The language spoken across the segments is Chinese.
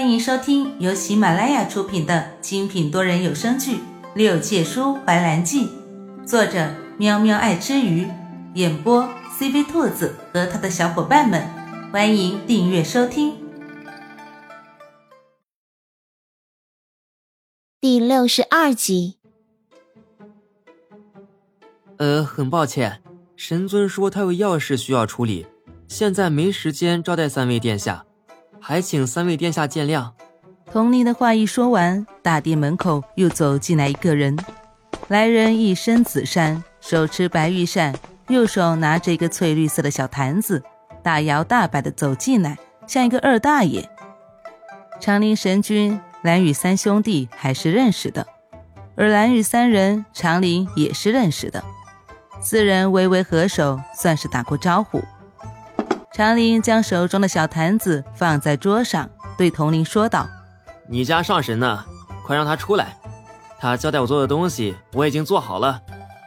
欢迎收听由喜马拉雅出品的精品多人有声剧《六界书怀兰记》，作者喵喵爱吃鱼，演播 CV 兔子和他的小伙伴们。欢迎订阅收听。第六十二集。呃，很抱歉，神尊说他有要事需要处理，现在没时间招待三位殿下。还请三位殿下见谅。童宁的话一说完，大殿门口又走进来一个人。来人一身紫衫，手持白玉扇，右手拿着一个翠绿色的小坛子，大摇大摆地走进来，像一个二大爷。长林神君、蓝雨三兄弟还是认识的，而蓝雨三人，长林也是认识的。四人微微合手，算是打过招呼。长林将手中的小坛子放在桌上，对童林说道：“你家上神呢？快让他出来！他交代我做的东西，我已经做好了，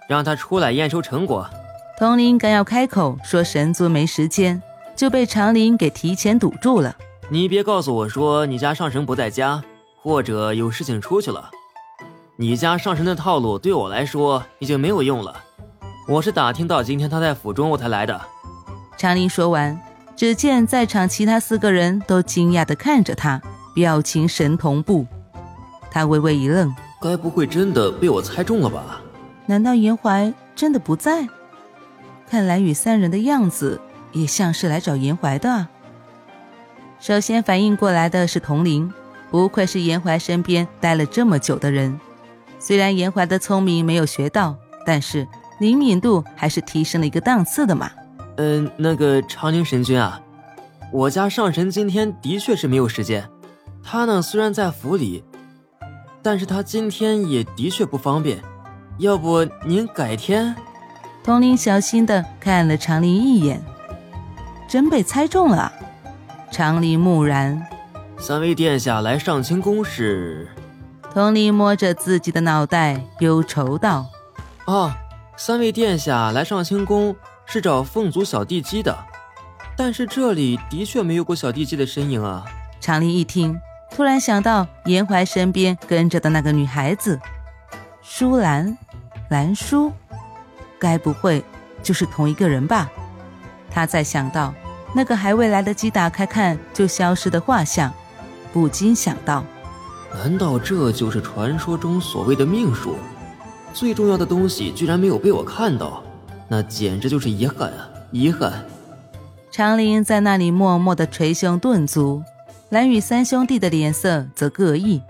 让他出来验收成果。”童林刚要开口说神族没时间，就被长林给提前堵住了。“你别告诉我说你家上神不在家，或者有事情出去了。你家上神的套路对我来说已经没有用了。我是打听到今天他在府中，我才来的。”长林说完，只见在场其他四个人都惊讶地看着他，表情神同步。他微微一愣，该不会真的被我猜中了吧？难道严怀真的不在？看蓝雨三人的样子，也像是来找严怀的。首先反应过来的是童林，不愧是严怀身边待了这么久的人。虽然严怀的聪明没有学到，但是灵敏度还是提升了一个档次的嘛。嗯，那个长宁神君啊，我家上神今天的确是没有时间。他呢虽然在府里，但是他今天也的确不方便。要不您改天？童林小心的看了长林一眼，真被猜中了。长林木然，三位殿下来上清宫是？童林摸着自己的脑袋，忧愁道：“哦，三位殿下来上清宫。”是找凤族小地鸡的，但是这里的确没有过小地鸡的身影啊！长林一听，突然想到严怀身边跟着的那个女孩子，舒兰，兰舒，该不会就是同一个人吧？他再想到那个还未来得及打开看就消失的画像，不禁想到：难道这就是传说中所谓的命数？最重要的东西居然没有被我看到！那简直就是遗憾啊！遗憾。长林在那里默默的捶胸顿足，蓝雨三兄弟的脸色则各异。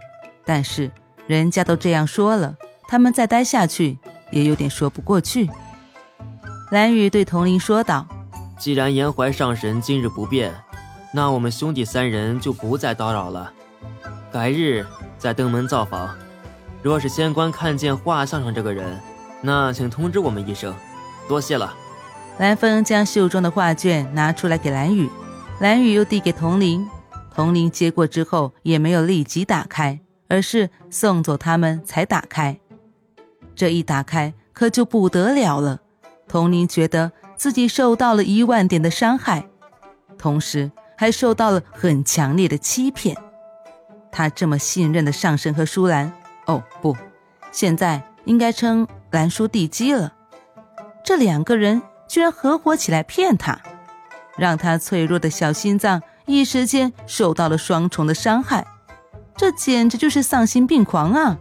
但是人家都这样说了，他们再待下去也有点说不过去。蓝雨对童林说道：“既然延怀上神今日不便，那我们兄弟三人就不再叨扰了。改日再登门造访。若是仙官看见画像上这个人，那请通知我们一声。”多谢了。蓝风将袖中的画卷拿出来给蓝雨，蓝雨又递给童林。童林接过之后，也没有立即打开，而是送走他们才打开。这一打开，可就不得了了。童林觉得自己受到了一万点的伤害，同时还受到了很强烈的欺骗。他这么信任的上神和舒兰，哦不，现在应该称兰舒地基了。这两个人居然合伙起来骗他，让他脆弱的小心脏一时间受到了双重的伤害，这简直就是丧心病狂啊！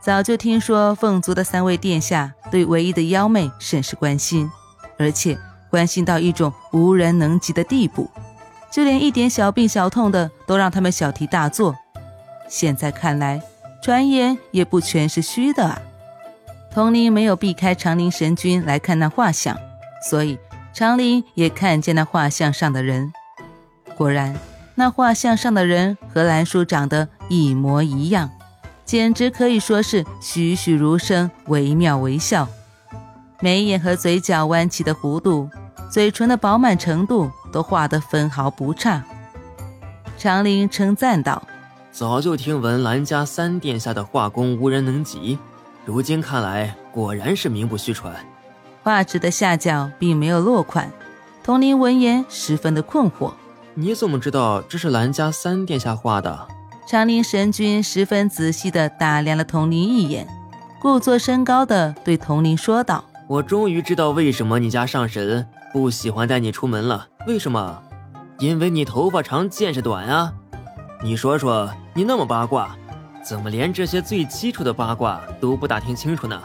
早就听说凤族的三位殿下对唯一的妖妹甚是关心，而且关心到一种无人能及的地步，就连一点小病小痛的都让他们小题大做。现在看来，传言也不全是虚的啊！童林没有避开长林神君来看那画像，所以长林也看见那画像上的人。果然，那画像上的人和兰叔长得一模一样，简直可以说是栩栩如生，惟妙惟肖。眉眼和嘴角弯起的弧度，嘴唇的饱满程度都画得分毫不差。长林称赞道：“早就听闻兰家三殿下的画工无人能及。”如今看来，果然是名不虚传。画纸的下角并没有落款。童林闻言十分的困惑：“你怎么知道这是兰家三殿下画的？长林神君十分仔细的打量了童林一眼，故作升高的对童林说道：“我终于知道为什么你家上神不喜欢带你出门了。为什么？因为你头发长，见识短啊！你说说，你那么八卦，怎么连这些最基础的八卦都不打听清楚呢？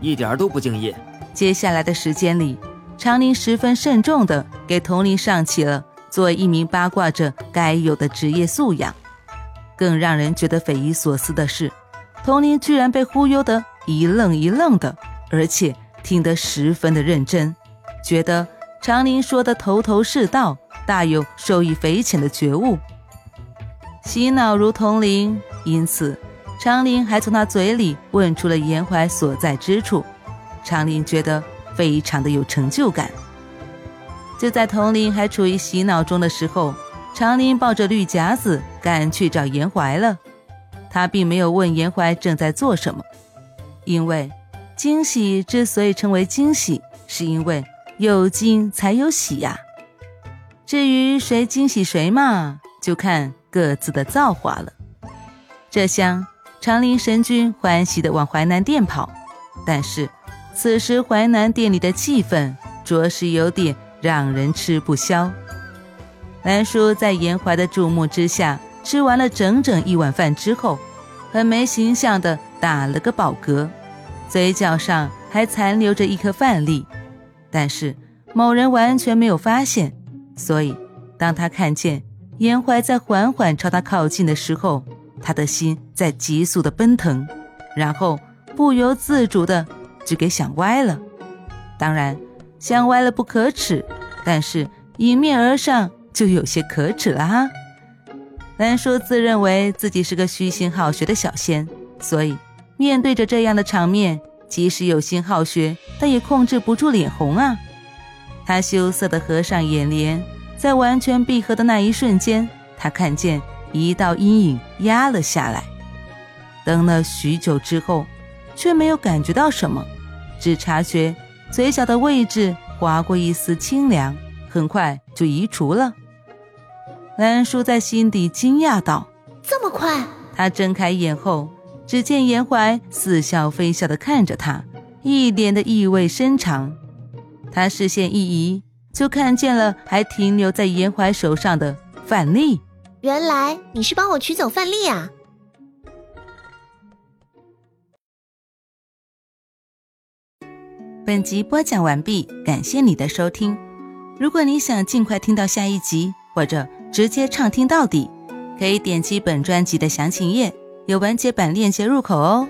一点都不敬业。”接下来的时间里，长林十分慎重地给童林上起了做一名八卦者该有的职业素养。更让人觉得匪夷所思的是，童林居然被忽悠得一愣一愣的，而且听得十分的认真，觉得长林说的头头是道，大有受益匪浅的觉悟。洗脑如童林，因此长林还从他嘴里问出了严怀所在之处，长林觉得非常的有成就感。就在童林还处于洗脑中的时候。长林抱着绿夹子赶去找严怀了，他并没有问严怀正在做什么，因为惊喜之所以称为惊喜，是因为有惊才有喜呀。至于谁惊喜谁嘛，就看各自的造化了。这厢长林神君欢喜地往淮南殿跑，但是此时淮南殿里的气氛着实有点让人吃不消。兰叔在严怀的注目之下吃完了整整一碗饭之后，很没形象的打了个饱嗝，嘴角上还残留着一颗饭粒。但是某人完全没有发现，所以当他看见严怀在缓缓朝他靠近的时候，他的心在急速的奔腾，然后不由自主的就给想歪了。当然，想歪了不可耻，但是迎面而上。就有些可耻了哈。兰叔自认为自己是个虚心好学的小仙，所以面对着这样的场面，即使有心好学，但也控制不住脸红啊。他羞涩的合上眼帘，在完全闭合的那一瞬间，他看见一道阴影压了下来。等了许久之后，却没有感觉到什么，只察觉嘴角的位置划过一丝清凉，很快就移除了。兰叔在心底惊讶道：“这么快？”他睁开眼后，只见严怀似笑非笑地看着他，一脸的意味深长。他视线一移，就看见了还停留在严怀手上的范例。原来你是帮我取走范例啊！本集播讲完毕，感谢你的收听。如果你想尽快听到下一集，或者直接畅听到底，可以点击本专辑的详情页，有完结版链接入口哦。